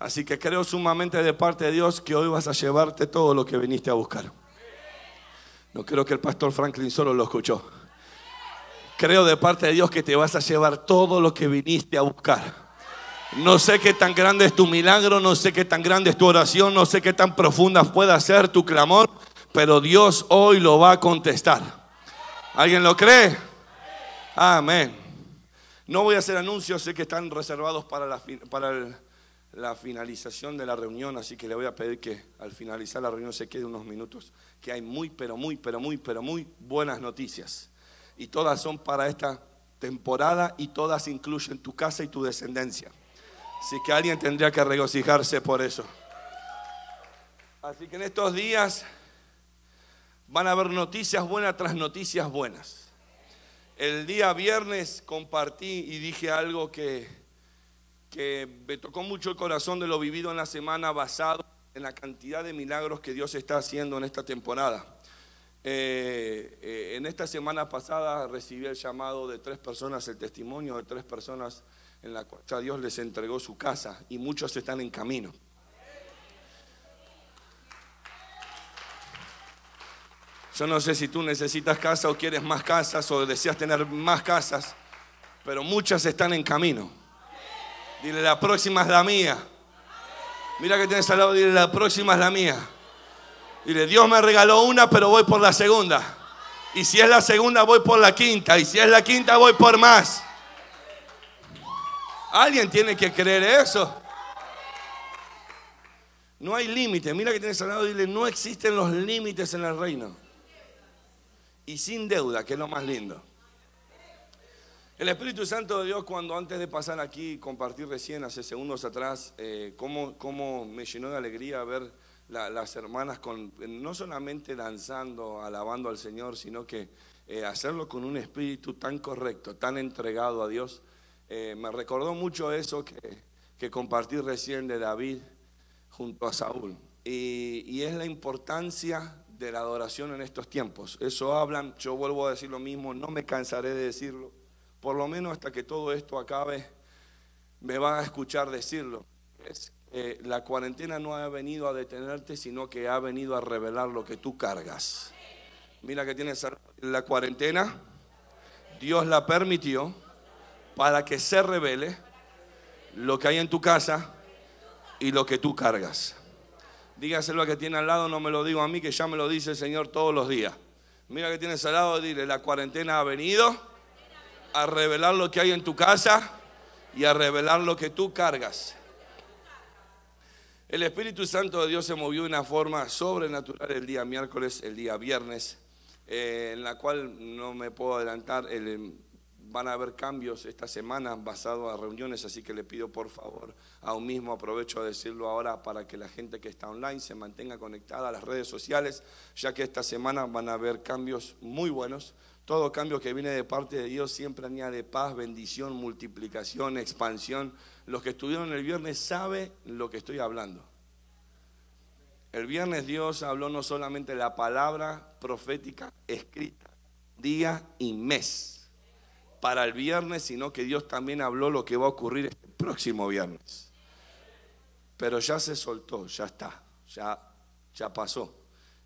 Así que creo sumamente de parte de Dios que hoy vas a llevarte todo lo que viniste a buscar. No creo que el pastor Franklin solo lo escuchó. Creo de parte de Dios que te vas a llevar todo lo que viniste a buscar. No sé qué tan grande es tu milagro, no sé qué tan grande es tu oración, no sé qué tan profunda pueda ser tu clamor, pero Dios hoy lo va a contestar. ¿Alguien lo cree? Amén. No voy a hacer anuncios, sé que están reservados para la, para la finalización de la reunión, así que le voy a pedir que al finalizar la reunión se quede unos minutos, que hay muy, pero muy, pero muy, pero muy buenas noticias. Y todas son para esta temporada y todas incluyen tu casa y tu descendencia. Así que alguien tendría que regocijarse por eso. Así que en estos días van a haber noticias buenas tras noticias buenas. El día viernes compartí y dije algo que, que me tocó mucho el corazón de lo vivido en la semana basado en la cantidad de milagros que Dios está haciendo en esta temporada. Eh, eh, en esta semana pasada recibí el llamado de tres personas, el testimonio de tres personas en la cual Dios les entregó su casa y muchos están en camino. Yo no sé si tú necesitas casa o quieres más casas o deseas tener más casas, pero muchas están en camino. Dile, la próxima es la mía. Mira que tienes al lado, dile, la próxima es la mía. Dile, Dios me regaló una, pero voy por la segunda. Y si es la segunda, voy por la quinta. Y si es la quinta, voy por más. Alguien tiene que creer eso. No hay límite. Mira que tienes al lado, dile, no existen los límites en el reino. Y sin deuda, que es lo más lindo. El Espíritu Santo de Dios, cuando antes de pasar aquí, compartir recién, hace segundos atrás, eh, cómo, me llenó de alegría ver las hermanas con, no solamente danzando, alabando al Señor, sino que eh, hacerlo con un espíritu tan correcto, tan entregado a Dios. Eh, me recordó mucho eso que, compartí recién de David junto a Saúl. Y, es la importancia de la adoración en estos tiempos. Eso hablan, yo vuelvo a decir lo mismo, no me cansaré de decirlo. Por lo menos hasta que todo esto acabe, me van a escuchar decirlo. Es, la cuarentena no ha venido a detenerte, sino que ha venido a revelar lo que tú cargas. Mira que tienes la cuarentena, Dios la permitió para que se revele lo que hay en tu casa y lo que tú cargas. Dígaselo a que tiene al lado, no me lo digo a mí, que ya me lo dice el Señor todos los días. Mira que tienes al lado, dile, la cuarentena ha venido a revelar lo que hay en tu casa y a revelar lo que tú cargas. El Espíritu Santo de Dios se movió de una forma sobrenatural el día miércoles, el día viernes, eh, en la cual no me puedo adelantar. El, van a haber cambios esta semana basados a reuniones, así que le pido por favor, aún mismo aprovecho a decirlo ahora para que la gente que está online se mantenga conectada a las redes sociales, ya que esta semana van a haber cambios muy buenos. Todo cambio que viene de parte de Dios siempre añade paz, bendición, multiplicación, expansión. Los que estuvieron el viernes saben lo que estoy hablando. El viernes Dios habló no solamente la palabra profética escrita, día y mes para el viernes, sino que Dios también habló lo que va a ocurrir el este próximo viernes. Pero ya se soltó, ya está, ya, ya pasó.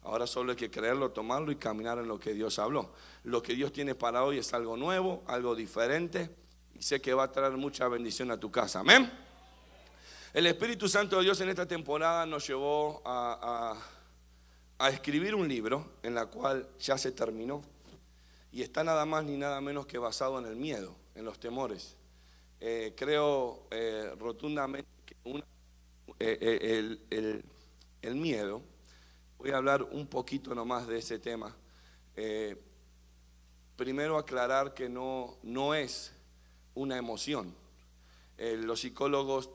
Ahora solo hay que creerlo, tomarlo y caminar en lo que Dios habló. Lo que Dios tiene para hoy es algo nuevo, algo diferente y sé que va a traer mucha bendición a tu casa. Amén. El Espíritu Santo de Dios en esta temporada nos llevó a, a escribir un libro en la cual ya se terminó y está nada más ni nada menos que basado en el miedo, en los temores. Eh, creo eh, rotundamente que eh, el, miedo, voy a hablar un poquito nomás de ese tema. primero aclarar que no, no es una emoción. los psicólogos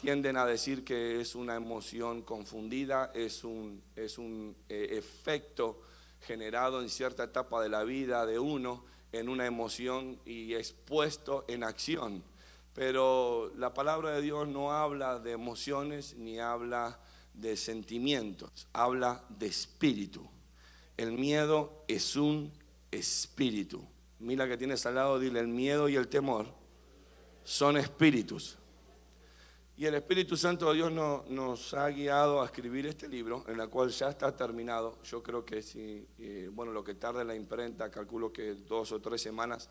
tienden a decir que es una emoción confundida, es un, es un efecto generado en cierta etapa de la vida de uno en una emoción y expuesto en acción. Pero la palabra de Dios no habla de emociones ni habla de sentimientos, habla de espíritu. El miedo es un espíritu. Mira que tienes al lado, dile, el miedo y el temor son espíritus. Y el Espíritu Santo de Dios nos ha guiado a escribir este libro, en el cual ya está terminado. Yo creo que si, eh, bueno, lo que tarde la imprenta, calculo que dos o tres semanas,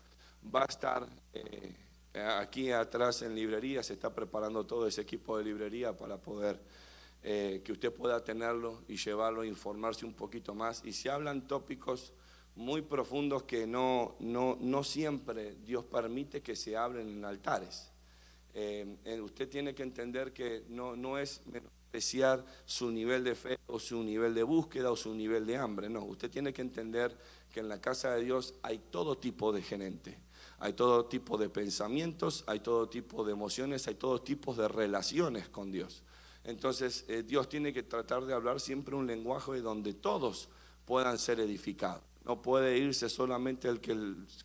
va a estar eh, aquí atrás en librería. Se está preparando todo ese equipo de librería para poder eh, que usted pueda tenerlo y llevarlo, informarse un poquito más. Y se hablan tópicos muy profundos que no, no, no siempre Dios permite que se hablen en altares. Eh, eh, usted tiene que entender que no, no es menospreciar su nivel de fe o su nivel de búsqueda o su nivel de hambre. No, usted tiene que entender que en la casa de Dios hay todo tipo de gente. Hay todo tipo de pensamientos, hay todo tipo de emociones, hay todo tipo de relaciones con Dios. Entonces eh, Dios tiene que tratar de hablar siempre un lenguaje donde todos puedan ser edificados. No puede irse solamente el que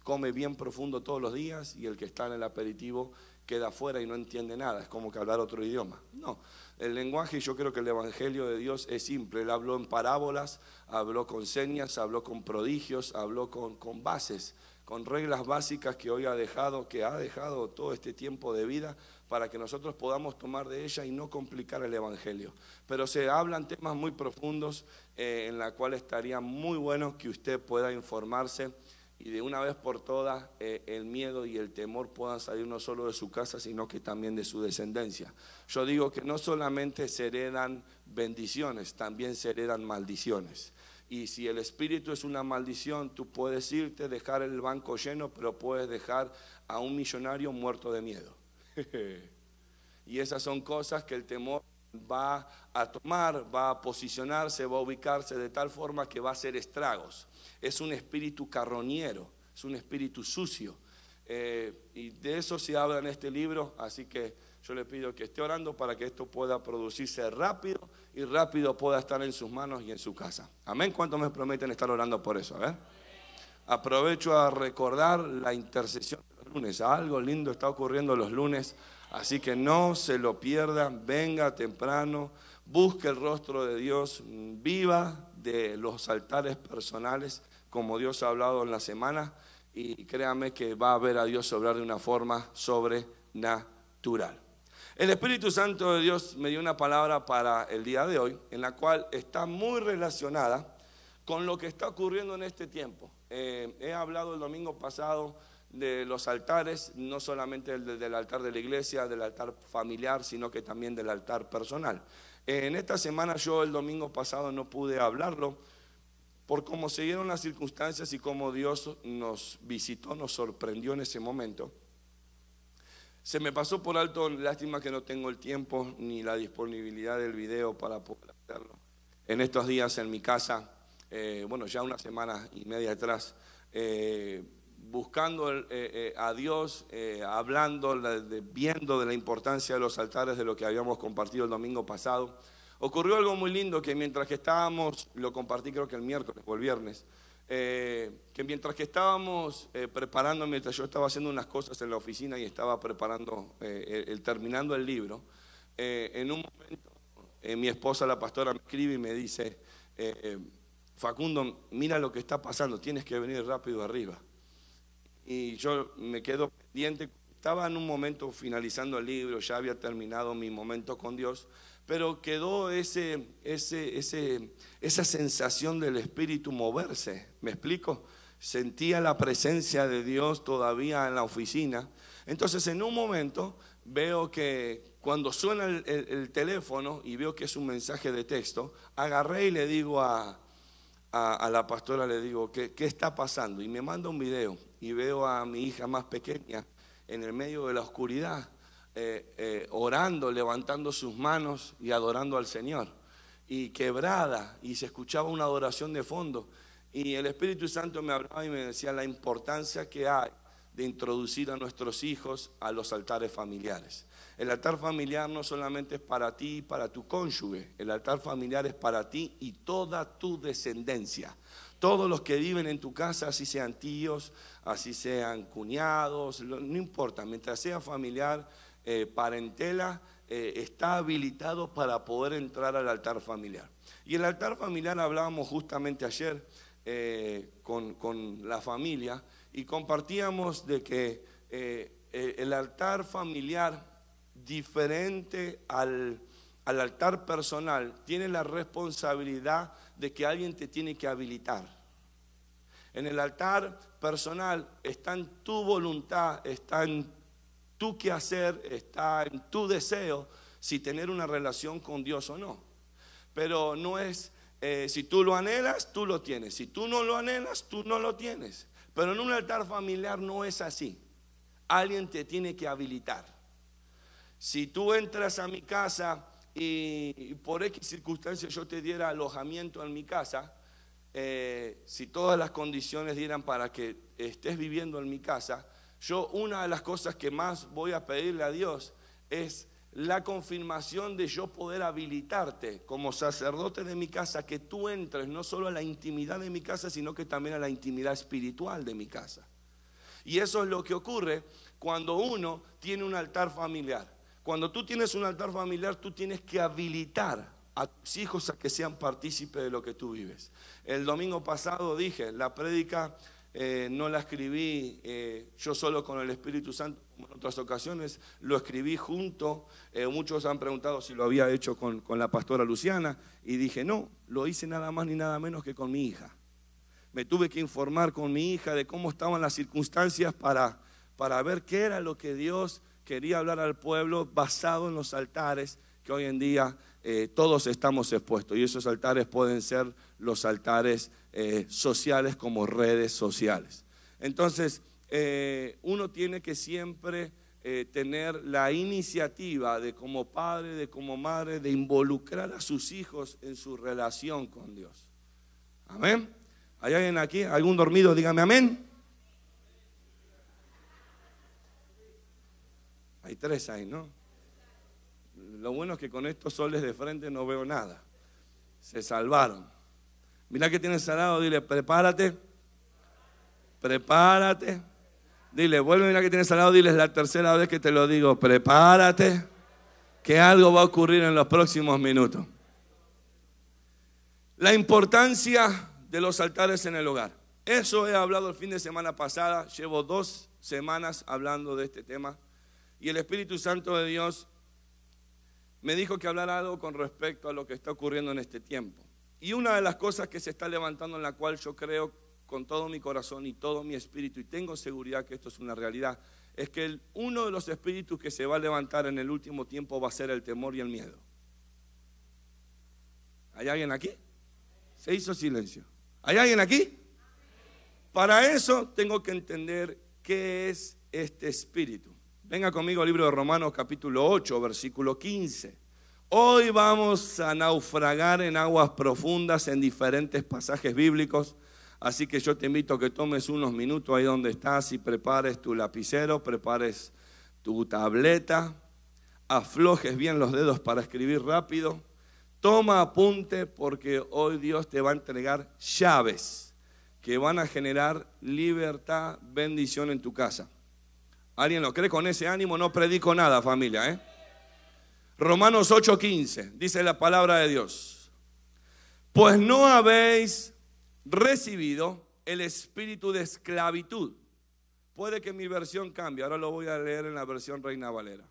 come bien profundo todos los días y el que está en el aperitivo queda afuera y no entiende nada, es como que hablar otro idioma. No, el lenguaje, yo creo que el Evangelio de Dios es simple, él habló en parábolas, habló con señas, habló con prodigios, habló con, con bases, con reglas básicas que hoy ha dejado, que ha dejado todo este tiempo de vida para que nosotros podamos tomar de ella y no complicar el Evangelio. Pero se hablan temas muy profundos eh, en la cual estaría muy bueno que usted pueda informarse y de una vez por todas eh, el miedo y el temor puedan salir no solo de su casa, sino que también de su descendencia. Yo digo que no solamente se heredan bendiciones, también se heredan maldiciones. Y si el espíritu es una maldición, tú puedes irte, dejar el banco lleno, pero puedes dejar a un millonario muerto de miedo. y esas son cosas que el temor va a tomar, va a posicionarse, va a ubicarse de tal forma que va a hacer estragos. Es un espíritu carroñero, es un espíritu sucio. Eh, y de eso se habla en este libro, así que yo le pido que esté orando para que esto pueda producirse rápido y rápido pueda estar en sus manos y en su casa. Amén. ¿Cuántos me prometen estar orando por eso? A ver. Aprovecho a recordar la intercesión lunes. Algo lindo está ocurriendo los lunes Así que no se lo pierda, venga temprano, busque el rostro de Dios, viva de los altares personales como Dios ha hablado en la semana y créame que va a ver a Dios obrar de una forma sobrenatural. El Espíritu Santo de Dios me dio una palabra para el día de hoy, en la cual está muy relacionada con lo que está ocurriendo en este tiempo. Eh, he hablado el domingo pasado de los altares, no solamente el del altar de la iglesia, del altar familiar, sino que también del altar personal. En esta semana yo el domingo pasado no pude hablarlo por cómo se dieron las circunstancias y cómo Dios nos visitó, nos sorprendió en ese momento. Se me pasó por alto, lástima que no tengo el tiempo ni la disponibilidad del video para poder hacerlo. En estos días en mi casa, eh, bueno, ya una semana y media atrás, eh, buscando eh, eh, a Dios, eh, hablando, viendo de la importancia de los altares de lo que habíamos compartido el domingo pasado. Ocurrió algo muy lindo que mientras que estábamos, lo compartí creo que el miércoles o el viernes, que mientras que estábamos preparando, mientras yo estaba haciendo unas cosas en la oficina y estaba preparando, el, terminando el libro, en un momento mi esposa, la pastora, me escribe y me dice, Facundo, mira lo que está pasando, tienes que venir rápido arriba y yo me quedo pendiente. Estaba en un momento finalizando el libro, ya había terminado mi momento con Dios, pero quedó ese, ese, ese, esa sensación del Espíritu moverse. ¿Me explico? Sentía la presencia de Dios todavía en la oficina. Entonces, en un momento veo que cuando suena el, teléfono y veo que es un mensaje de texto, agarré y le digo a, a, la pastora, le digo, ¿qué, ¿qué está pasando? Y me manda un video y veo a mi hija más pequeña en el medio de la oscuridad, eh, eh, orando, levantando sus manos y adorando al Señor. Y quebrada, y se escuchaba una adoración de fondo. Y el Espíritu Santo me hablaba y me decía la importancia que hay de introducir a nuestros hijos a los altares familiares. El altar familiar no solamente es para ti y para tu cónyuge, el altar familiar es para ti y toda tu descendencia. Todos los que viven en tu casa, así sean tíos, así sean cuñados, no importa, mientras sea familiar, eh, parentela, eh, está habilitado para poder entrar al altar familiar. Y el altar familiar hablábamos justamente ayer eh, con, con, la familia y compartíamos de que el altar familiar diferente al, al altar personal, tiene la responsabilidad de que alguien te tiene que habilitar. En el altar personal está en tu voluntad, está en tu quehacer, está en tu deseo si tener una relación con Dios o no. Pero no es, eh, si tú lo anhelas, tú lo tienes. Si tú no lo anhelas, tú no lo tienes. Pero en un altar familiar no es así. Alguien te tiene que habilitar. Si tú entras a mi casa y por X circunstancias yo te diera alojamiento en mi casa, eh, si todas las condiciones dieran para que estés viviendo en mi casa, yo una de las cosas que más voy a pedirle a Dios es la confirmación de yo poder habilitarte como sacerdote de mi casa, que tú entres no solo a la intimidad de mi casa, sino que también a la intimidad espiritual de mi casa. Y eso es lo que ocurre cuando uno tiene un altar familiar. Cuando tú tienes un altar familiar, tú tienes que habilitar a tus hijos a que sean partícipes de lo que tú vives. El domingo pasado dije, la prédica eh, no la escribí eh, yo solo con el Espíritu Santo, en otras ocasiones, lo escribí junto. Eh, muchos han preguntado si lo había hecho con, con, la pastora Luciana y dije, no, lo hice nada más ni nada menos que con mi hija. Me tuve que informar con mi hija de cómo estaban las circunstancias para, para ver qué era lo que Dios quería hablar al pueblo basado en los altares que hoy en día todos estamos expuestos. Y esos altares pueden ser los altares eh, sociales como redes sociales. Entonces, eh, uno tiene que siempre eh, tener la iniciativa de como padre, de como madre, de involucrar a sus hijos en su relación con Dios. Amén. ¿Hay alguien aquí? ¿Algún dormido? Dígame amén. Hay tres ahí, ¿no? Lo bueno es que con estos soles de frente no veo nada. Se salvaron. Mira que tienes al lado, dile, prepárate, prepárate. Dile, vuelve, mira que tienes al lado, dile, es la tercera vez que te lo digo, prepárate, que algo va a ocurrir en los próximos minutos. La importancia de los altares en el hogar. Eso he hablado el fin de semana pasada, llevo dos semanas hablando de este tema y el Espíritu Santo de Dios me dijo que hablara algo con respecto a lo que está ocurriendo en este tiempo. Y una de las cosas que se está levantando en la cual yo creo con todo mi corazón y todo mi espíritu, y tengo seguridad que esto es una realidad, es que uno de los espíritus que se va a levantar en el último tiempo va a ser el temor y el miedo. ¿Hay alguien aquí? Se hizo silencio. ¿Hay alguien aquí? Para eso tengo que entender qué es este espíritu. Venga conmigo al libro de Romanos capítulo 8, versículo 15. Hoy vamos a naufragar en aguas profundas en diferentes pasajes bíblicos, así que yo te invito a que tomes unos minutos ahí donde estás y prepares tu lapicero, prepares tu tableta, aflojes bien los dedos para escribir rápido, toma apunte porque hoy Dios te va a entregar llaves que van a generar libertad, bendición en tu casa. ¿Alguien lo cree con ese ánimo? No predico nada, familia, ¿eh? Romanos 8:15, dice la palabra de Dios. Pues no habéis recibido el espíritu de esclavitud. Puede que mi versión cambie, ahora lo voy a leer en la versión Reina Valera.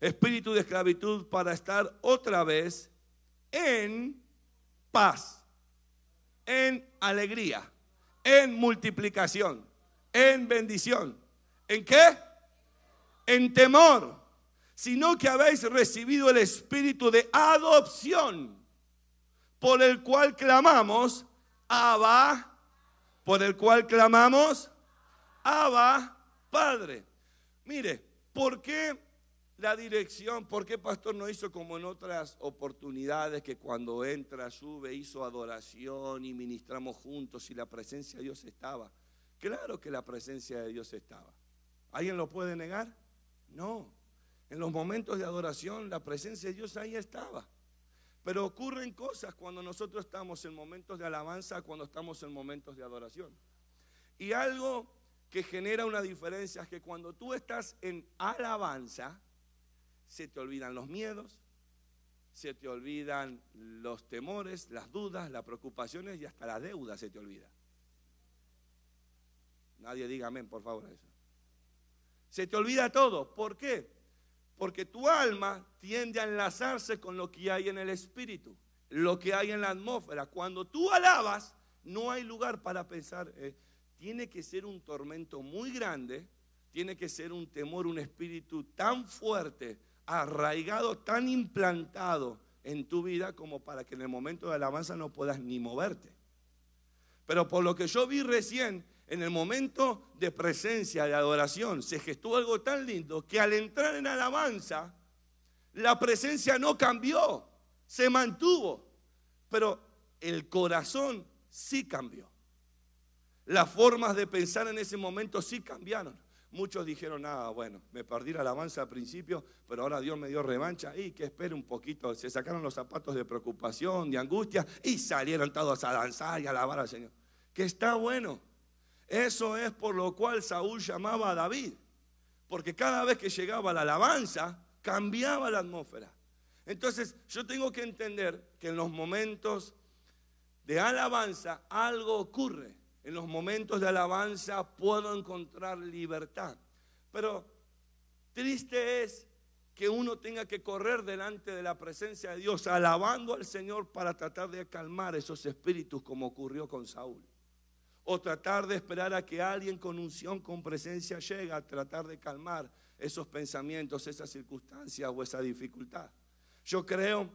Espíritu de esclavitud para estar otra vez en paz, en alegría, en multiplicación, en bendición. ¿En qué? En temor sino que habéis recibido el espíritu de adopción, por el cual clamamos, Abba, por el cual clamamos, Abba, Padre. Mire, ¿por qué la dirección, por qué pastor no hizo como en otras oportunidades que cuando entra, sube, hizo adoración y ministramos juntos y la presencia de Dios estaba? Claro que la presencia de Dios estaba. ¿Alguien lo puede negar? No. En los momentos de adoración la presencia de Dios ahí estaba. Pero ocurren cosas cuando nosotros estamos en momentos de alabanza, cuando estamos en momentos de adoración. Y algo que genera una diferencia es que cuando tú estás en alabanza, se te olvidan los miedos, se te olvidan los temores, las dudas, las preocupaciones y hasta la deuda se te olvida. Nadie diga amén, por favor, eso. Se te olvida todo. ¿Por qué? Porque tu alma tiende a enlazarse con lo que hay en el espíritu, lo que hay en la atmósfera. Cuando tú alabas, no hay lugar para pensar. Eh, tiene que ser un tormento muy grande, tiene que ser un temor, un espíritu tan fuerte, arraigado, tan implantado en tu vida como para que en el momento de alabanza no puedas ni moverte. Pero por lo que yo vi recién, en el momento de presencia, de adoración, se gestó algo tan lindo que al entrar en alabanza, la presencia no cambió, se mantuvo, pero el corazón sí cambió. Las formas de pensar en ese momento sí cambiaron. Muchos dijeron, ah, bueno, me perdí la alabanza al principio, pero ahora Dios me dio revancha y que espere un poquito. Se sacaron los zapatos de preocupación, de angustia y salieron todos a danzar y alabar al Señor. Que está bueno. Eso es por lo cual Saúl llamaba a David. Porque cada vez que llegaba la alabanza, cambiaba la atmósfera. Entonces yo tengo que entender que en los momentos de alabanza algo ocurre en los momentos de alabanza puedo encontrar libertad. Pero triste es que uno tenga que correr delante de la presencia de Dios, alabando al Señor para tratar de calmar esos espíritus como ocurrió con Saúl. O tratar de esperar a que alguien con unción, con presencia llegue a tratar de calmar esos pensamientos, esas circunstancias o esa dificultad. Yo creo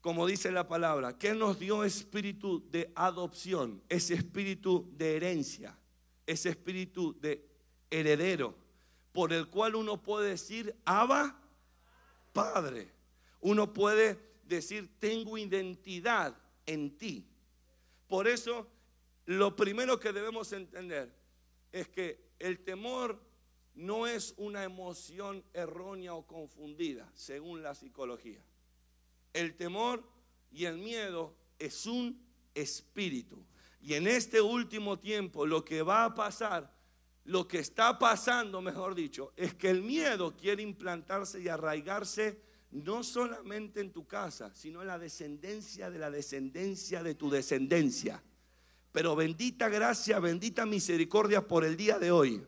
como dice la palabra, que nos dio espíritu de adopción, ese espíritu de herencia, ese espíritu de heredero, por el cual uno puede decir, Abba, Padre. Uno puede decir, tengo identidad en ti. Por eso, lo primero que debemos entender es que el temor no es una emoción errónea o confundida, según la psicología. El temor y el miedo es un espíritu. Y en este último tiempo lo que va a pasar, lo que está pasando, mejor dicho, es que el miedo quiere implantarse y arraigarse no solamente en tu casa, sino en la descendencia de la descendencia de tu descendencia. Pero bendita gracia, bendita misericordia por el día de hoy.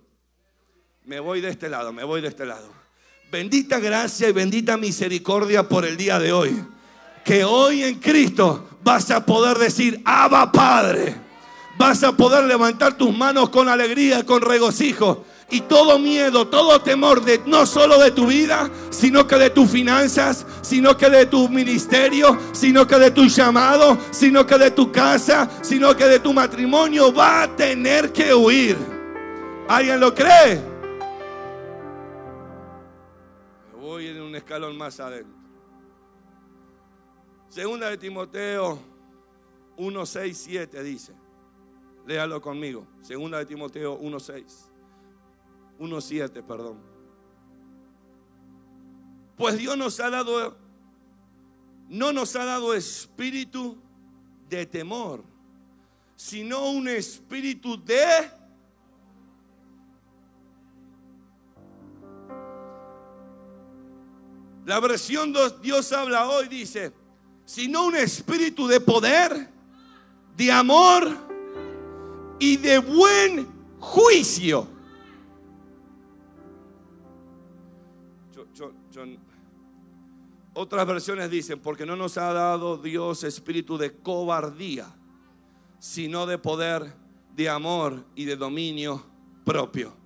Me voy de este lado, me voy de este lado. Bendita gracia y bendita misericordia por el día de hoy. Que hoy en Cristo vas a poder decir, Abba Padre. Vas a poder levantar tus manos con alegría, con regocijo. Y todo miedo, todo temor de no solo de tu vida, sino que de tus finanzas, sino que de tu ministerio, sino que de tu llamado, sino que de tu casa, sino que de tu matrimonio, va a tener que huir. ¿Alguien lo cree? un escalón más adentro. Segunda de Timoteo 1, 6, 7 dice. Léalo conmigo. Segunda de Timoteo 1, 6. 1, 7, perdón. Pues Dios nos ha dado, no nos ha dado espíritu de temor, sino un espíritu de La versión Dios habla hoy dice, sino un espíritu de poder, de amor y de buen juicio. Otras versiones dicen, porque no nos ha dado Dios espíritu de cobardía, sino de poder, de amor y de dominio propio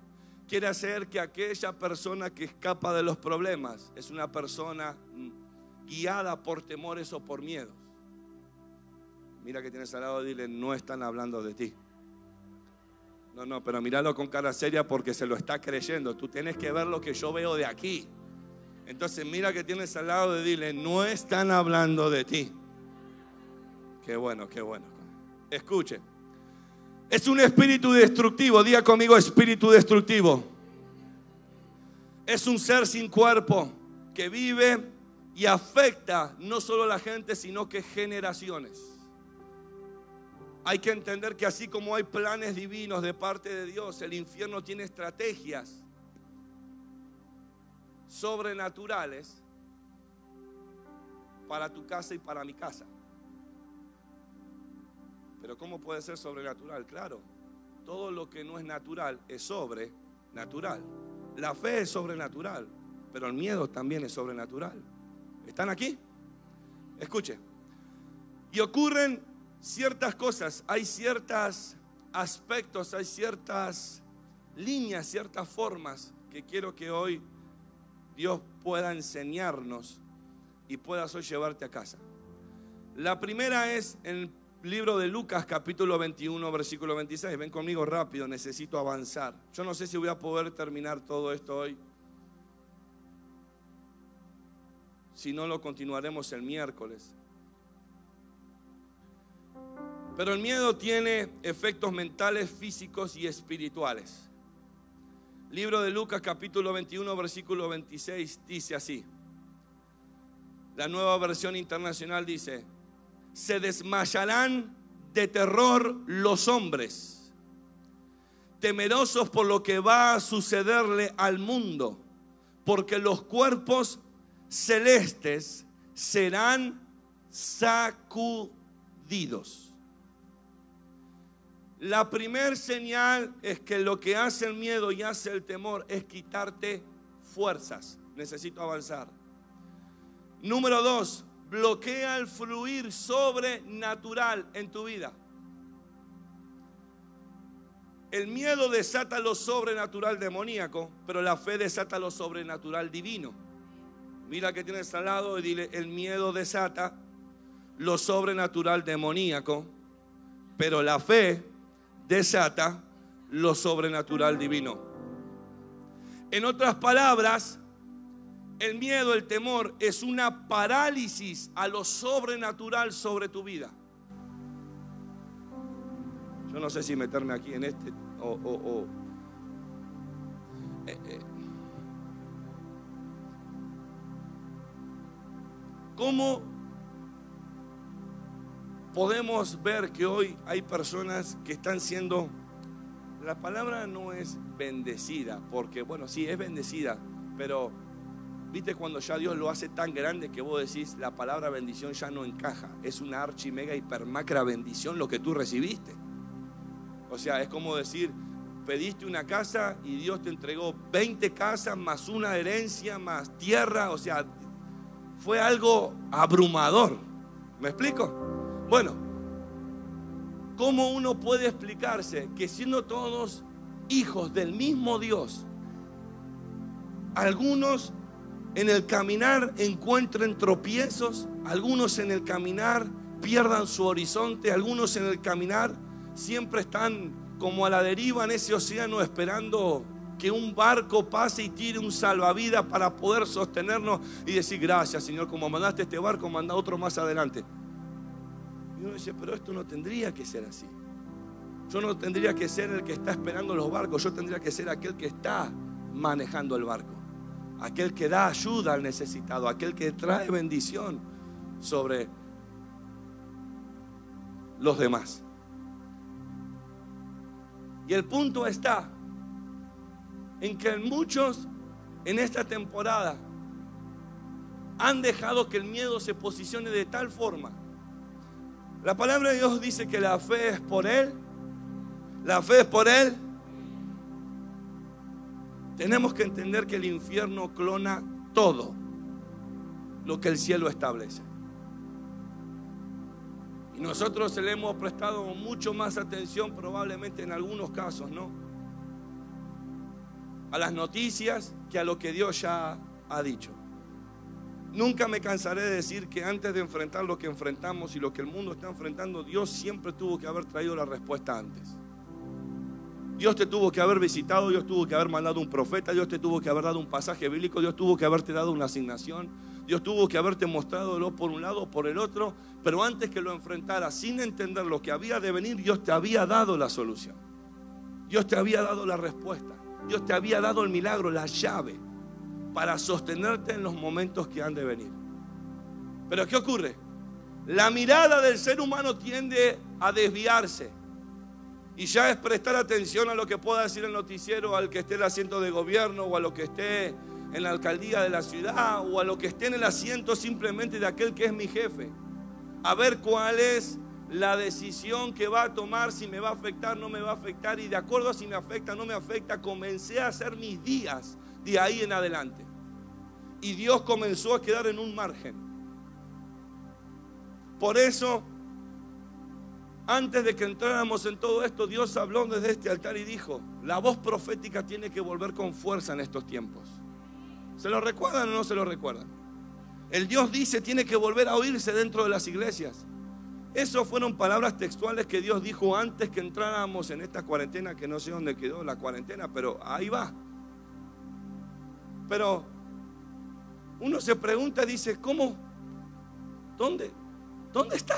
quiere hacer que aquella persona que escapa de los problemas es una persona mm, guiada por temores o por miedos. Mira que tienes al lado, dile, no están hablando de ti. No, no, pero míralo con cara seria porque se lo está creyendo. Tú tienes que ver lo que yo veo de aquí. Entonces mira que tienes al lado de dile, no están hablando de ti. Qué bueno, qué bueno. Escuche. Es un espíritu destructivo. Diga conmigo espíritu destructivo. Es un ser sin cuerpo que vive y afecta no solo a la gente, sino que generaciones. Hay que entender que así como hay planes divinos de parte de Dios, el infierno tiene estrategias sobrenaturales para tu casa y para mi casa. Pero ¿cómo puede ser sobrenatural? Claro, todo lo que no es natural es sobrenatural. La fe es sobrenatural, pero el miedo también es sobrenatural. ¿Están aquí? Escuche. Y ocurren ciertas cosas, hay ciertos aspectos, hay ciertas líneas, ciertas formas que quiero que hoy Dios pueda enseñarnos y puedas hoy llevarte a casa. La primera es en el libro de Lucas capítulo 21 versículo 26. Ven conmigo rápido, necesito avanzar. Yo no sé si voy a poder terminar todo esto hoy. Si no, lo continuaremos el miércoles. Pero el miedo tiene efectos mentales, físicos y espirituales. Libro de Lucas capítulo 21 versículo 26 dice así. La nueva versión internacional dice, se desmayarán de terror los hombres, temerosos por lo que va a sucederle al mundo, porque los cuerpos celestes serán sacudidos. La primer señal es que lo que hace el miedo y hace el temor es quitarte fuerzas. Necesito avanzar. Número dos, bloquea el fluir sobrenatural en tu vida. El miedo desata lo sobrenatural demoníaco, pero la fe desata lo sobrenatural divino. Mira que tienes al lado y dile, el miedo desata lo sobrenatural demoníaco, pero la fe desata lo sobrenatural divino. En otras palabras, el miedo, el temor es una parálisis a lo sobrenatural sobre tu vida. Yo no sé si meterme aquí en este o... Eh, eh. ¿Cómo podemos ver que hoy hay personas que están siendo, la palabra no es bendecida, porque bueno, sí es bendecida, pero viste cuando ya Dios lo hace tan grande que vos decís, la palabra bendición ya no encaja, es una archi mega hipermacra bendición lo que tú recibiste. O sea, es como decir, pediste una casa y Dios te entregó 20 casas más una herencia más tierra, o sea, fue algo abrumador. ¿Me explico? Bueno, ¿cómo uno puede explicarse que siendo todos hijos del mismo Dios, algunos en el caminar encuentren tropiezos, algunos en el caminar pierdan su horizonte, algunos en el caminar siempre están como a la deriva en ese océano esperando que un barco pase y tire un salvavidas para poder sostenernos y decir gracias Señor, como mandaste este barco, manda otro más adelante. Uno dice, pero esto no tendría que ser así. Yo no tendría que ser el que está esperando los barcos, yo tendría que ser aquel que está manejando el barco. Aquel que da ayuda al necesitado, aquel que trae bendición sobre los demás. Y el punto está en que muchos en esta temporada han dejado que el miedo se posicione de tal forma la palabra de Dios dice que la fe es por Él. La fe es por Él. Tenemos que entender que el infierno clona todo lo que el cielo establece. Y nosotros le hemos prestado mucho más atención, probablemente en algunos casos, ¿no? A las noticias que a lo que Dios ya ha dicho. Nunca me cansaré de decir que antes de enfrentar lo que enfrentamos y lo que el mundo está enfrentando, Dios siempre tuvo que haber traído la respuesta antes. Dios te tuvo que haber visitado, Dios tuvo que haber mandado un profeta, Dios te tuvo que haber dado un pasaje bíblico, Dios tuvo que haberte dado una asignación, Dios tuvo que haberte mostrado por un lado o por el otro, pero antes que lo enfrentara sin entender lo que había de venir, Dios te había dado la solución. Dios te había dado la respuesta. Dios te había dado el milagro, la llave para sostenerte en los momentos que han de venir. Pero ¿qué ocurre? La mirada del ser humano tiende a desviarse. Y ya es prestar atención a lo que pueda decir el noticiero, al que esté el asiento de gobierno o a lo que esté en la alcaldía de la ciudad o a lo que esté en el asiento simplemente de aquel que es mi jefe. A ver cuál es la decisión que va a tomar, si me va a afectar, no me va a afectar. Y de acuerdo a si me afecta, no me afecta, comencé a hacer mis días de ahí en adelante. y Dios comenzó a quedar en un margen. Por eso, antes de que entráramos en todo esto, Dios habló desde este altar y dijo, la voz profética tiene que volver con fuerza en estos tiempos. ¿Se lo recuerdan o no se lo recuerdan? El Dios dice tiene que volver a oírse dentro de las iglesias. Esas fueron palabras textuales que Dios dijo antes que entráramos en esta cuarentena, que no sé dónde quedó la cuarentena, pero ahí va. Pero uno se pregunta, dice, ¿cómo? ¿Dónde? ¿Dónde está?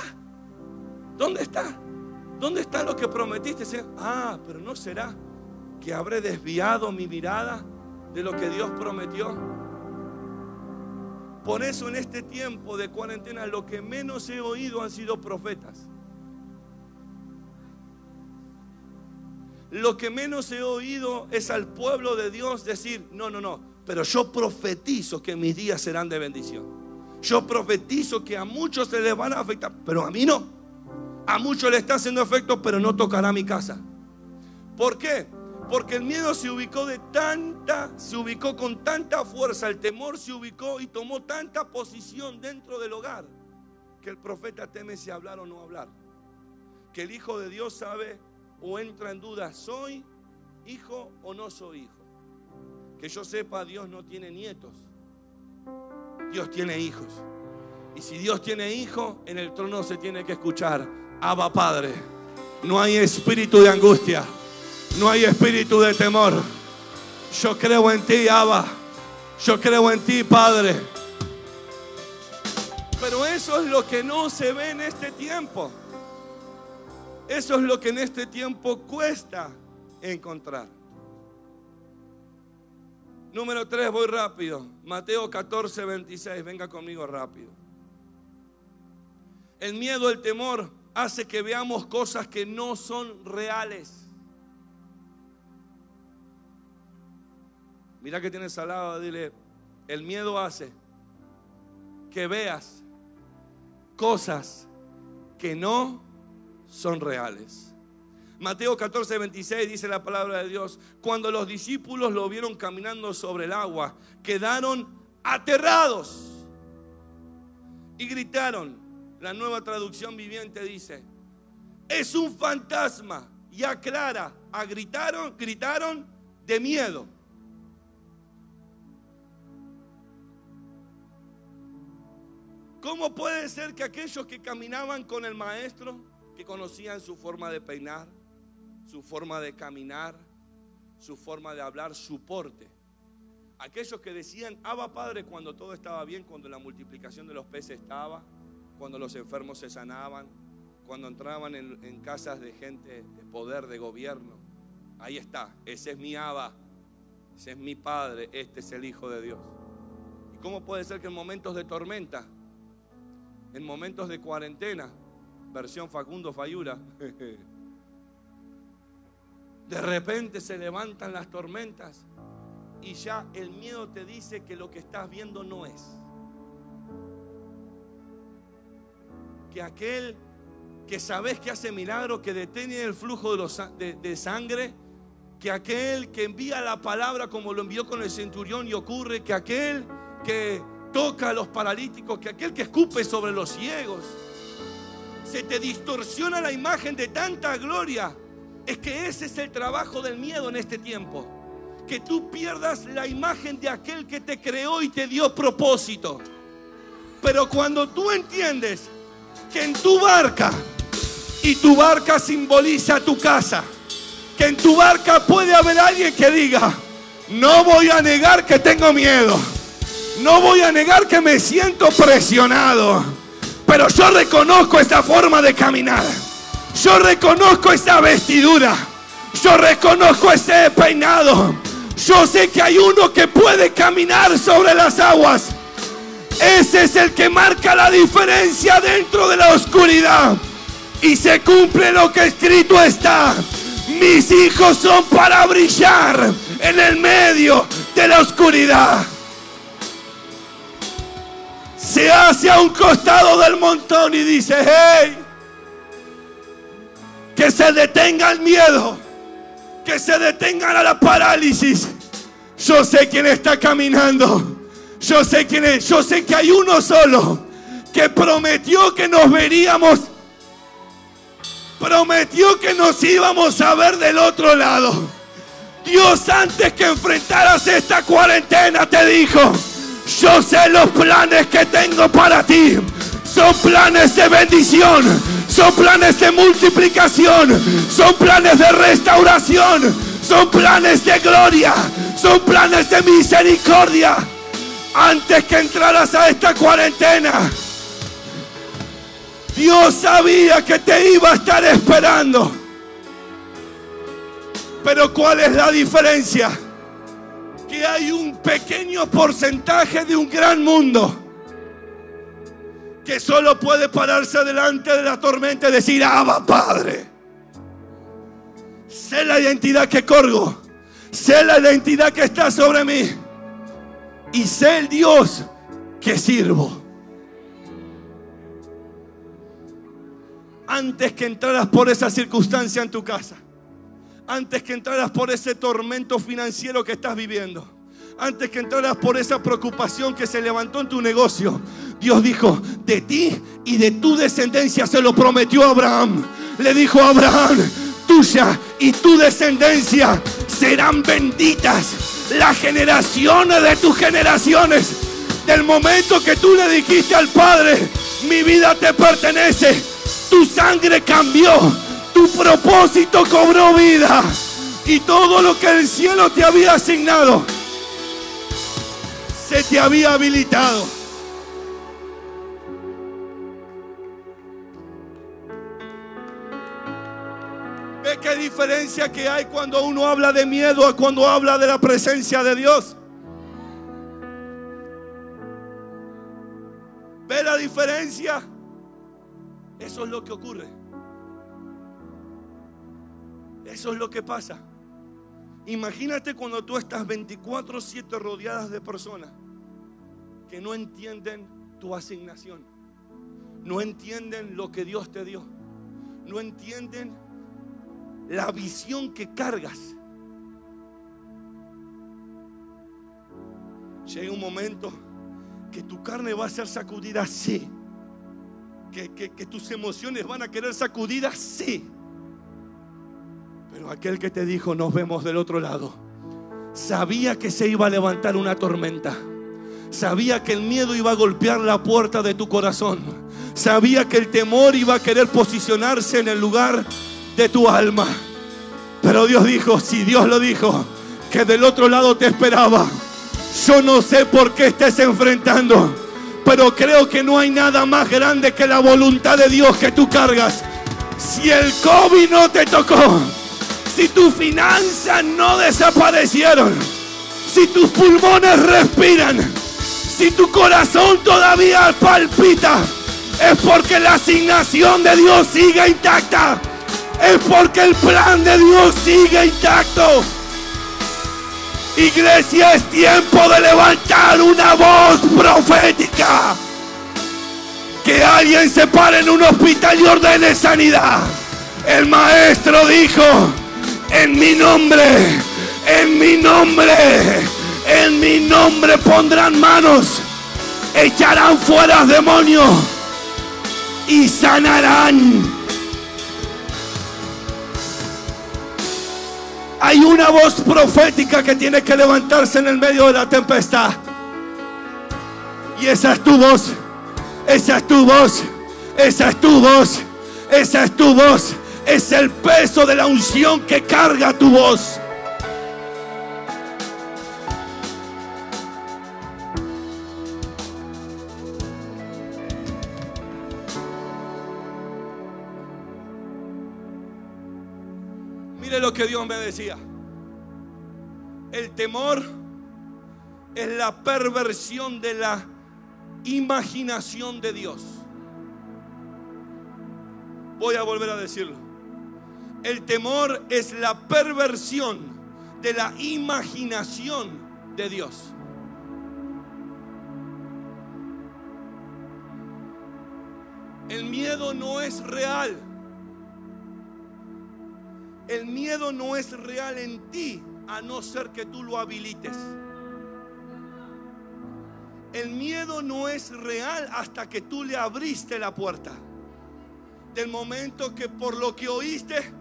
¿Dónde está? ¿Dónde está lo que prometiste? Ah, pero no será que habré desviado mi mirada de lo que Dios prometió. Por eso en este tiempo de cuarentena lo que menos he oído han sido profetas. Lo que menos he oído es al pueblo de Dios decir, no, no, no, pero yo profetizo que mis días serán de bendición. Yo profetizo que a muchos se les van a afectar, pero a mí no. A muchos le está haciendo efecto, pero no tocará mi casa. ¿Por qué? Porque el miedo se ubicó de tanta, se ubicó con tanta fuerza, el temor se ubicó y tomó tanta posición dentro del hogar, que el profeta teme si hablar o no hablar. Que el Hijo de Dios sabe o entra en duda, ¿soy hijo o no soy hijo? Que yo sepa, Dios no tiene nietos. Dios tiene hijos. Y si Dios tiene hijos, en el trono se tiene que escuchar, Abba Padre. No hay espíritu de angustia. No hay espíritu de temor. Yo creo en ti, Abba. Yo creo en ti, Padre. Pero eso es lo que no se ve en este tiempo. Eso es lo que en este tiempo cuesta encontrar. Número 3, voy rápido. Mateo 14, 26. Venga conmigo rápido. El miedo, el temor hace que veamos cosas que no son reales. Mira que tienes al lado, dile, el miedo hace que veas cosas que no son reales. Mateo 14, 26 dice la palabra de Dios, cuando los discípulos lo vieron caminando sobre el agua, quedaron aterrados y gritaron. La nueva traducción viviente dice, es un fantasma. Y aclara, a gritaron, gritaron de miedo. ¿Cómo puede ser que aquellos que caminaban con el maestro, que conocían su forma de peinar, su forma de caminar, su forma de hablar, su porte. Aquellos que decían, Abba Padre, cuando todo estaba bien, cuando la multiplicación de los peces estaba, cuando los enfermos se sanaban, cuando entraban en, casas de gente de poder, de gobierno. Ahí está, ese es mi Abba, ese es mi Padre, este es el Hijo de Dios. ¿Y cómo puede ser que en momentos de tormenta, en momentos de cuarentena, versión Facundo Fayura, De repente se levantan las tormentas y ya el miedo te dice que lo que estás viendo no es. Que aquel que sabes que hace milagro, que detiene el flujo de, de, sangre, que aquel que envía la palabra como lo envió con el centurión y ocurre, que aquel que toca a los paralíticos, que aquel que escupe sobre los ciegos, se te distorsiona la imagen de tanta gloria es que ese es el trabajo del miedo en este tiempo. Que tú pierdas la imagen de aquel que te creó y te dio propósito. Pero cuando tú entiendes que en tu barca, y tu barca simboliza tu casa, que en tu barca puede haber alguien que diga, no voy a negar que tengo miedo, no voy a negar que me siento presionado, pero yo reconozco esta forma de caminar. Yo reconozco esa vestidura. Yo reconozco ese peinado. Yo sé que hay uno que puede caminar sobre las aguas. Ese es el que marca la diferencia dentro de la oscuridad. Y se cumple lo que escrito está. Mis hijos son para brillar en el medio de la oscuridad. Se hace a un costado del montón y dice, hey, que se detenga el miedo. Que se detenga la parálisis. Yo sé quién está caminando. Yo sé quién es. Yo sé que hay uno solo que prometió que nos veríamos. Prometió que nos íbamos a ver del otro lado. Dios antes que enfrentaras esta cuarentena te dijo, yo sé los planes que tengo para ti. Son planes de bendición, son planes de multiplicación, son planes de restauración, son planes de gloria, son planes de misericordia. Antes que entraras a esta cuarentena, Dios sabía que te iba a estar esperando. Pero ¿cuál es la diferencia? Que hay un pequeño porcentaje de un gran mundo que solo puede pararse delante de la tormenta y decir, Abba Padre. Sé la identidad que corgo. Sé la identidad que está sobre mí. Y sé el Dios que sirvo. Antes que entraras por esa circunstancia en tu casa. Antes que entraras por ese tormento financiero que estás viviendo. Antes que entraras por esa preocupación que se levantó en tu negocio. Dios dijo, de ti y de tu descendencia se lo prometió Abraham. Le dijo Abraham, tuya y tu descendencia serán benditas. Las generaciones de tus generaciones. Del momento que tú le dijiste al Padre, mi vida te pertenece. Tu sangre cambió. Tu propósito cobró vida. Y todo lo que el cielo te había asignado se te había habilitado. Qué diferencia que hay cuando uno habla de miedo a cuando habla de la presencia de Dios? ¿Ve la diferencia? Eso es lo que ocurre. Eso es lo que pasa. Imagínate cuando tú estás 24/7 rodeadas de personas que no entienden tu asignación. No entienden lo que Dios te dio. No entienden la visión que cargas. Llega un momento que tu carne va a ser sacudida, sí. Que, que, tus emociones van a querer sacudidas, sí. Pero aquel que te dijo, nos vemos del otro lado, sabía que se iba a levantar una tormenta. Sabía que el miedo iba a golpear la puerta de tu corazón. Sabía que el temor iba a querer posicionarse en el lugar de tu alma. Pero Dios dijo, si Dios lo dijo, que del otro lado te esperaba. Yo no sé por qué estés enfrentando, pero creo que no hay nada más grande que la voluntad de Dios que tú cargas. Si el COVID no te tocó, si tus finanzas no desaparecieron, si tus pulmones respiran, si tu corazón todavía palpita, es porque la asignación de Dios sigue intacta es porque el plan de Dios sigue intacto. Iglesia, es tiempo de levantar una voz profética. Que alguien se pare en un hospital y ordene sanidad. El maestro dijo, en mi nombre, en mi nombre, en mi nombre pondrán manos, echarán fuera demonios y sanarán Hay una voz profética que tiene que levantarse en el medio de la tempestad. Y esa es tu voz. Esa es tu voz. Esa es tu voz. Esa es tu voz. Es el peso de la unción que carga tu voz. Que Dios me decía. El temor es la perversión de la imaginación de Dios. Voy a volver a decirlo. El temor es la perversión de la imaginación de Dios. El miedo no es real. El miedo no es real en ti a no ser que tú lo habilites. El miedo no es real hasta que tú le abriste la puerta. Del momento que por lo que oíste,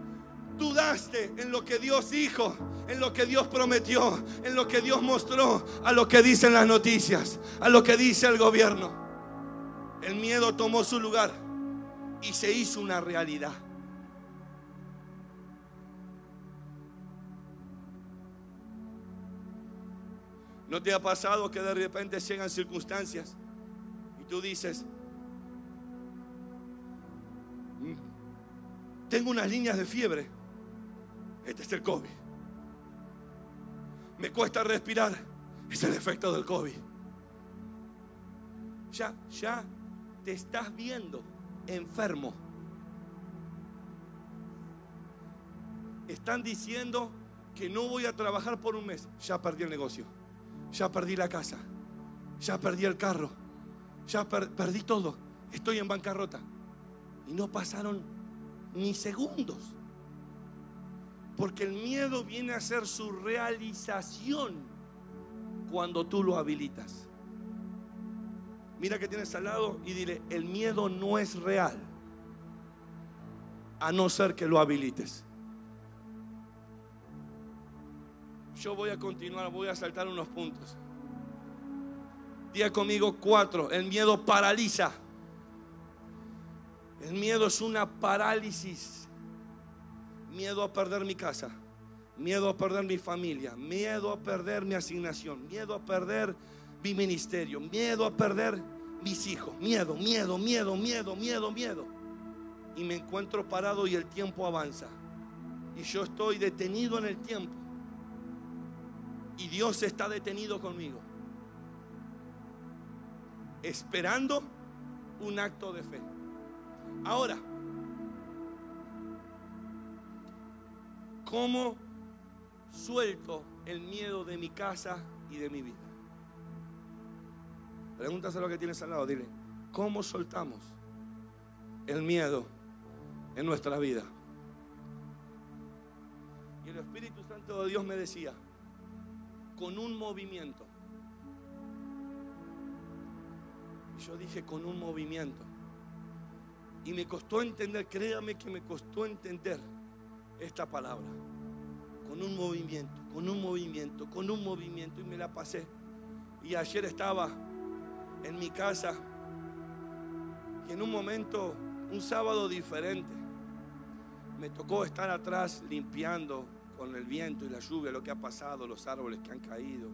dudaste en lo que Dios dijo, en lo que Dios prometió, en lo que Dios mostró, a lo que dicen las noticias, a lo que dice el gobierno. El miedo tomó su lugar y se hizo una realidad. ¿No te ha pasado que de repente llegan circunstancias y tú dices, mm, tengo unas líneas de fiebre, este es el COVID. Me cuesta respirar, es el efecto del COVID. Ya, ya te estás viendo enfermo. Están diciendo que no voy a trabajar por un mes, ya perdí el negocio ya perdí la casa, ya perdí el carro, ya perdí todo, estoy en bancarrota. Y no pasaron ni segundos. Porque el miedo viene a ser su realización cuando tú lo habilitas. Mira que tienes al lado y dile, el miedo no es real a no ser que lo habilites. Yo voy a continuar, voy a saltar unos puntos. Día conmigo cuatro. El miedo paraliza. El miedo es una parálisis. Miedo a perder mi casa. Miedo a perder mi familia. Miedo a perder mi asignación. Miedo a perder mi ministerio. Miedo a perder mis hijos. Miedo, miedo, miedo, miedo, miedo, miedo. Y me encuentro parado y el tiempo avanza. Y yo estoy detenido en el tiempo y Dios está detenido conmigo, esperando un acto de fe. Ahora, ¿cómo suelto el miedo de mi casa y de mi vida? Pregúntaselo lo que tienes al lado, dile, ¿cómo soltamos el miedo en nuestra vida? Y el Espíritu Santo de Dios me decía, con un movimiento. Yo dije con un movimiento. Y me costó entender, créame que me costó entender esta palabra. Con un movimiento, con un movimiento, con un movimiento. Y me la pasé. Y ayer estaba en mi casa y en un momento, un sábado diferente, me tocó estar atrás limpiando con el viento y la lluvia, lo que ha pasado, los árboles que han caído,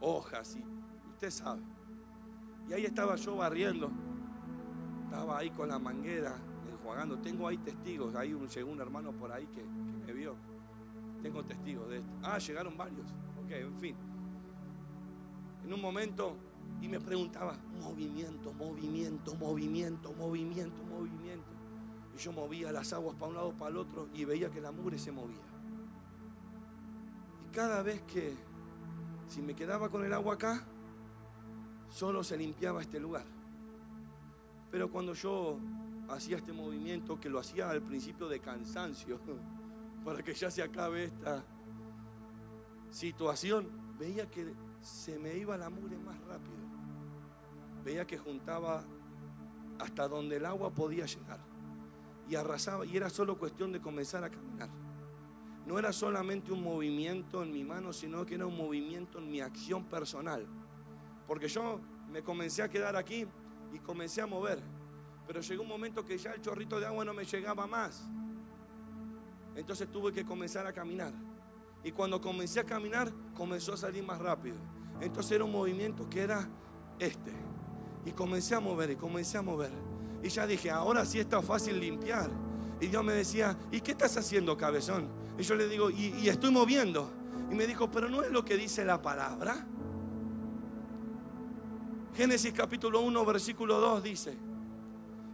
hojas y usted sabe. Y ahí estaba yo barriendo, estaba ahí con la manguera, enjuagando. Tengo ahí testigos, hay un, llegó un hermano por ahí que, me vio. Tengo testigos de esto. Ah, llegaron varios. Ok, en fin. En un momento y me preguntaba, movimiento, movimiento, movimiento, movimiento, movimiento. Y yo movía las aguas para un lado, para el otro y veía que la mugre se movía cada vez que, si me quedaba con el agua acá, solo se limpiaba este lugar. Pero cuando yo hacía este movimiento, que lo hacía al principio de cansancio, para que ya se acabe esta situación, veía que se me iba la mugre más rápido. Veía que juntaba hasta donde el agua podía llegar. Y arrasaba, y era solo cuestión de comenzar a caminar no era solamente un movimiento en mi mano, sino que era un movimiento en mi acción personal. Porque yo me comencé a quedar aquí y comencé a mover. Pero llegó un momento que ya el chorrito de agua no me llegaba más. Entonces tuve que comenzar a caminar. Y cuando comencé a caminar, comenzó a salir más rápido. Entonces era un movimiento que era este. Y comencé a mover y comencé a mover. Y ya dije, ahora sí está fácil limpiar. Y Dios me decía, ¿y qué estás haciendo, cabezón? Y yo le digo, y, estoy moviendo. Y me dijo, pero no es lo que dice la palabra. Génesis capítulo 1, versículo 2 dice,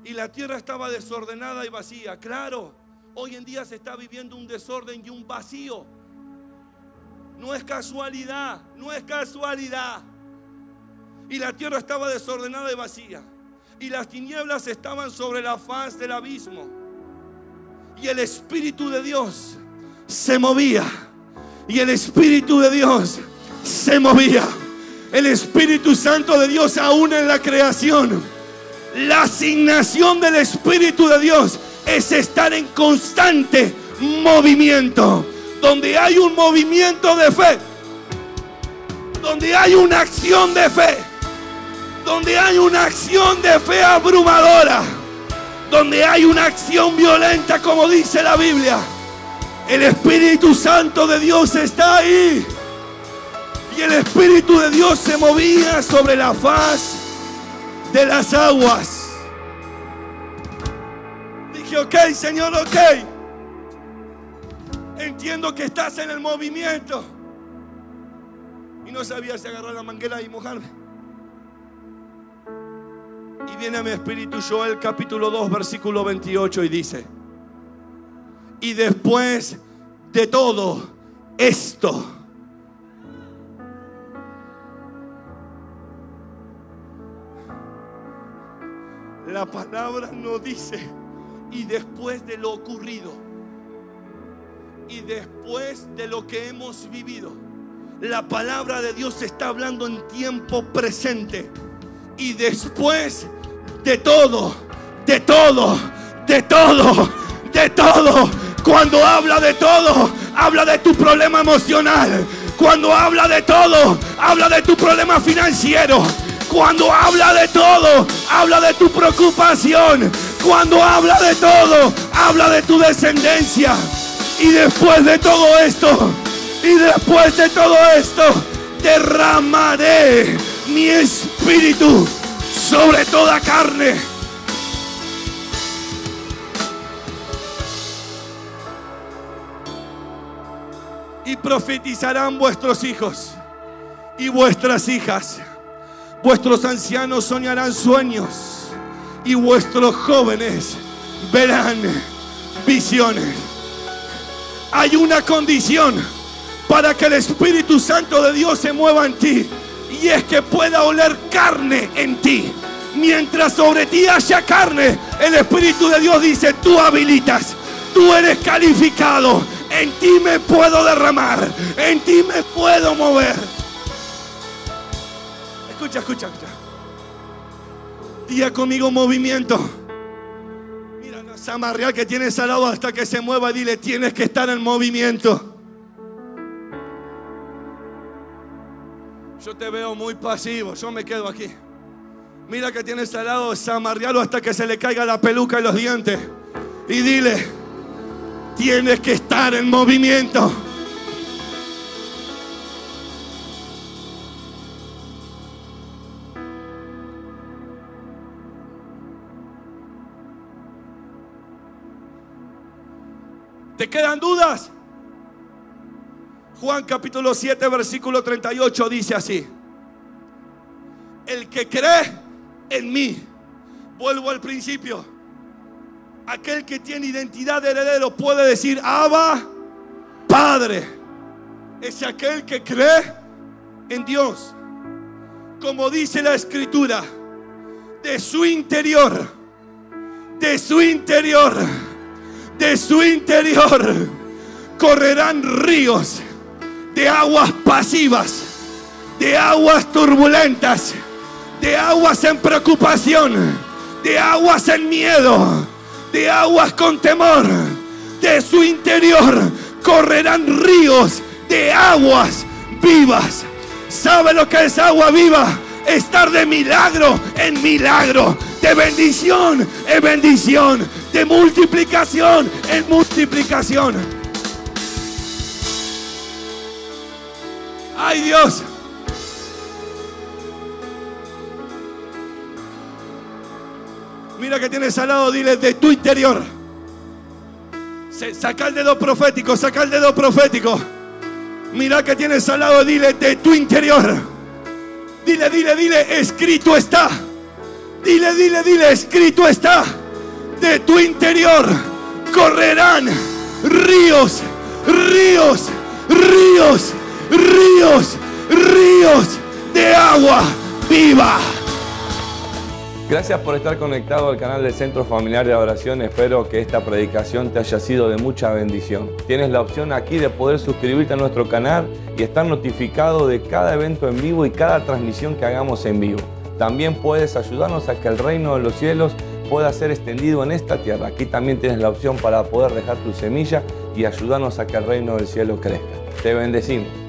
y la tierra estaba desordenada y vacía. Claro, hoy en día se está viviendo un desorden y un vacío. No es casualidad, no es casualidad. Y la tierra estaba desordenada y vacía. Y las tinieblas estaban sobre la faz del abismo. Y el Espíritu de Dios se movía. Y el Espíritu de Dios se movía. el Espíritu Santo de Dios aún en la creación. La asignación del Espíritu de Dios es estar en constante movimiento. Donde hay un movimiento de fe, donde hay una acción de fe, donde hay una acción de fe abrumadora, donde hay una acción violenta como dice la Biblia. El Espíritu Santo de Dios está ahí. Y el Espíritu de Dios se movía sobre la faz de las aguas. Dije, ok, Señor, ok. Entiendo que estás en el movimiento. Y no sabía si agarrar la manguera y mojarme. Y viene a mi espíritu Joel capítulo 2 versículo 28 y dice, y después de todo esto, La palabra no dice, y después de lo ocurrido, y después de lo que hemos vivido, la palabra de Dios está hablando en tiempo presente. Y después de todo, de todo, de todo, de todo, cuando habla de todo, habla de tu problema emocional. Cuando habla de todo, habla de tu problema financiero. Cuando habla de todo, habla de tu preocupación. Cuando habla de todo, habla de tu descendencia. Y después de todo esto, y después de todo esto, derramaré mi espíritu sobre toda carne. Profetizarán vuestros hijos y vuestras hijas. Vuestros ancianos soñarán sueños y vuestros jóvenes verán visiones. Hay una condición para que el Espíritu Santo de Dios se mueva en ti y es que pueda oler carne en ti. Mientras sobre ti haya carne, el Espíritu de Dios dice, tú habilitas, tú eres calificado, en ti me puedo derramar, en ti me puedo mover. Escucha, escucha, escucha. Día conmigo movimiento. Mira la Samaria que tienes al lado hasta que se mueva. Dile, tienes que estar en movimiento. Yo te veo muy pasivo. Yo me quedo aquí. Mira que tienes al lado, samarrialo hasta que se le caiga la peluca y los dientes. Y dile, tienes que estar en movimiento. ¿Te quedan dudas? Juan capítulo 7, versículo 38 dice así. El que cree en mí, vuelvo al principio, aquel que tiene identidad de heredero puede decir, Abba, Padre. Es aquel que cree en Dios. Como dice la escritura, de su interior, de su interior de su interior correrán ríos de aguas pasivas, de aguas turbulentas, de aguas en preocupación, de aguas en miedo, de aguas con temor. De su interior correrán ríos de aguas vivas. ¿Sabe lo que es agua viva? Estar de milagro en milagro, de bendición en bendición, de multiplicación en multiplicación. Ay Dios. Mira que tienes al lado, dile de tu interior. Saca el dedo profético, saca el dedo profético. Mira que tienes al lado, dile de tu interior. Dile, dile, dile, escrito está. Dile, dile, dile, escrito está de tu interior correrán ríos, ríos, ríos, ríos, ríos de agua viva. Gracias por estar conectado al canal del Centro Familiar de Adoración. Espero que esta predicación te haya sido de mucha bendición. Tienes la opción aquí de poder suscribirte a nuestro canal y estar notificado de cada evento en vivo y cada transmisión que hagamos en vivo. También puedes ayudarnos a que el reino de los cielos pueda ser extendido en esta tierra. Aquí también tienes la opción para poder dejar tu semilla y ayudarnos a que el reino del cielo crezca. Te bendecimos.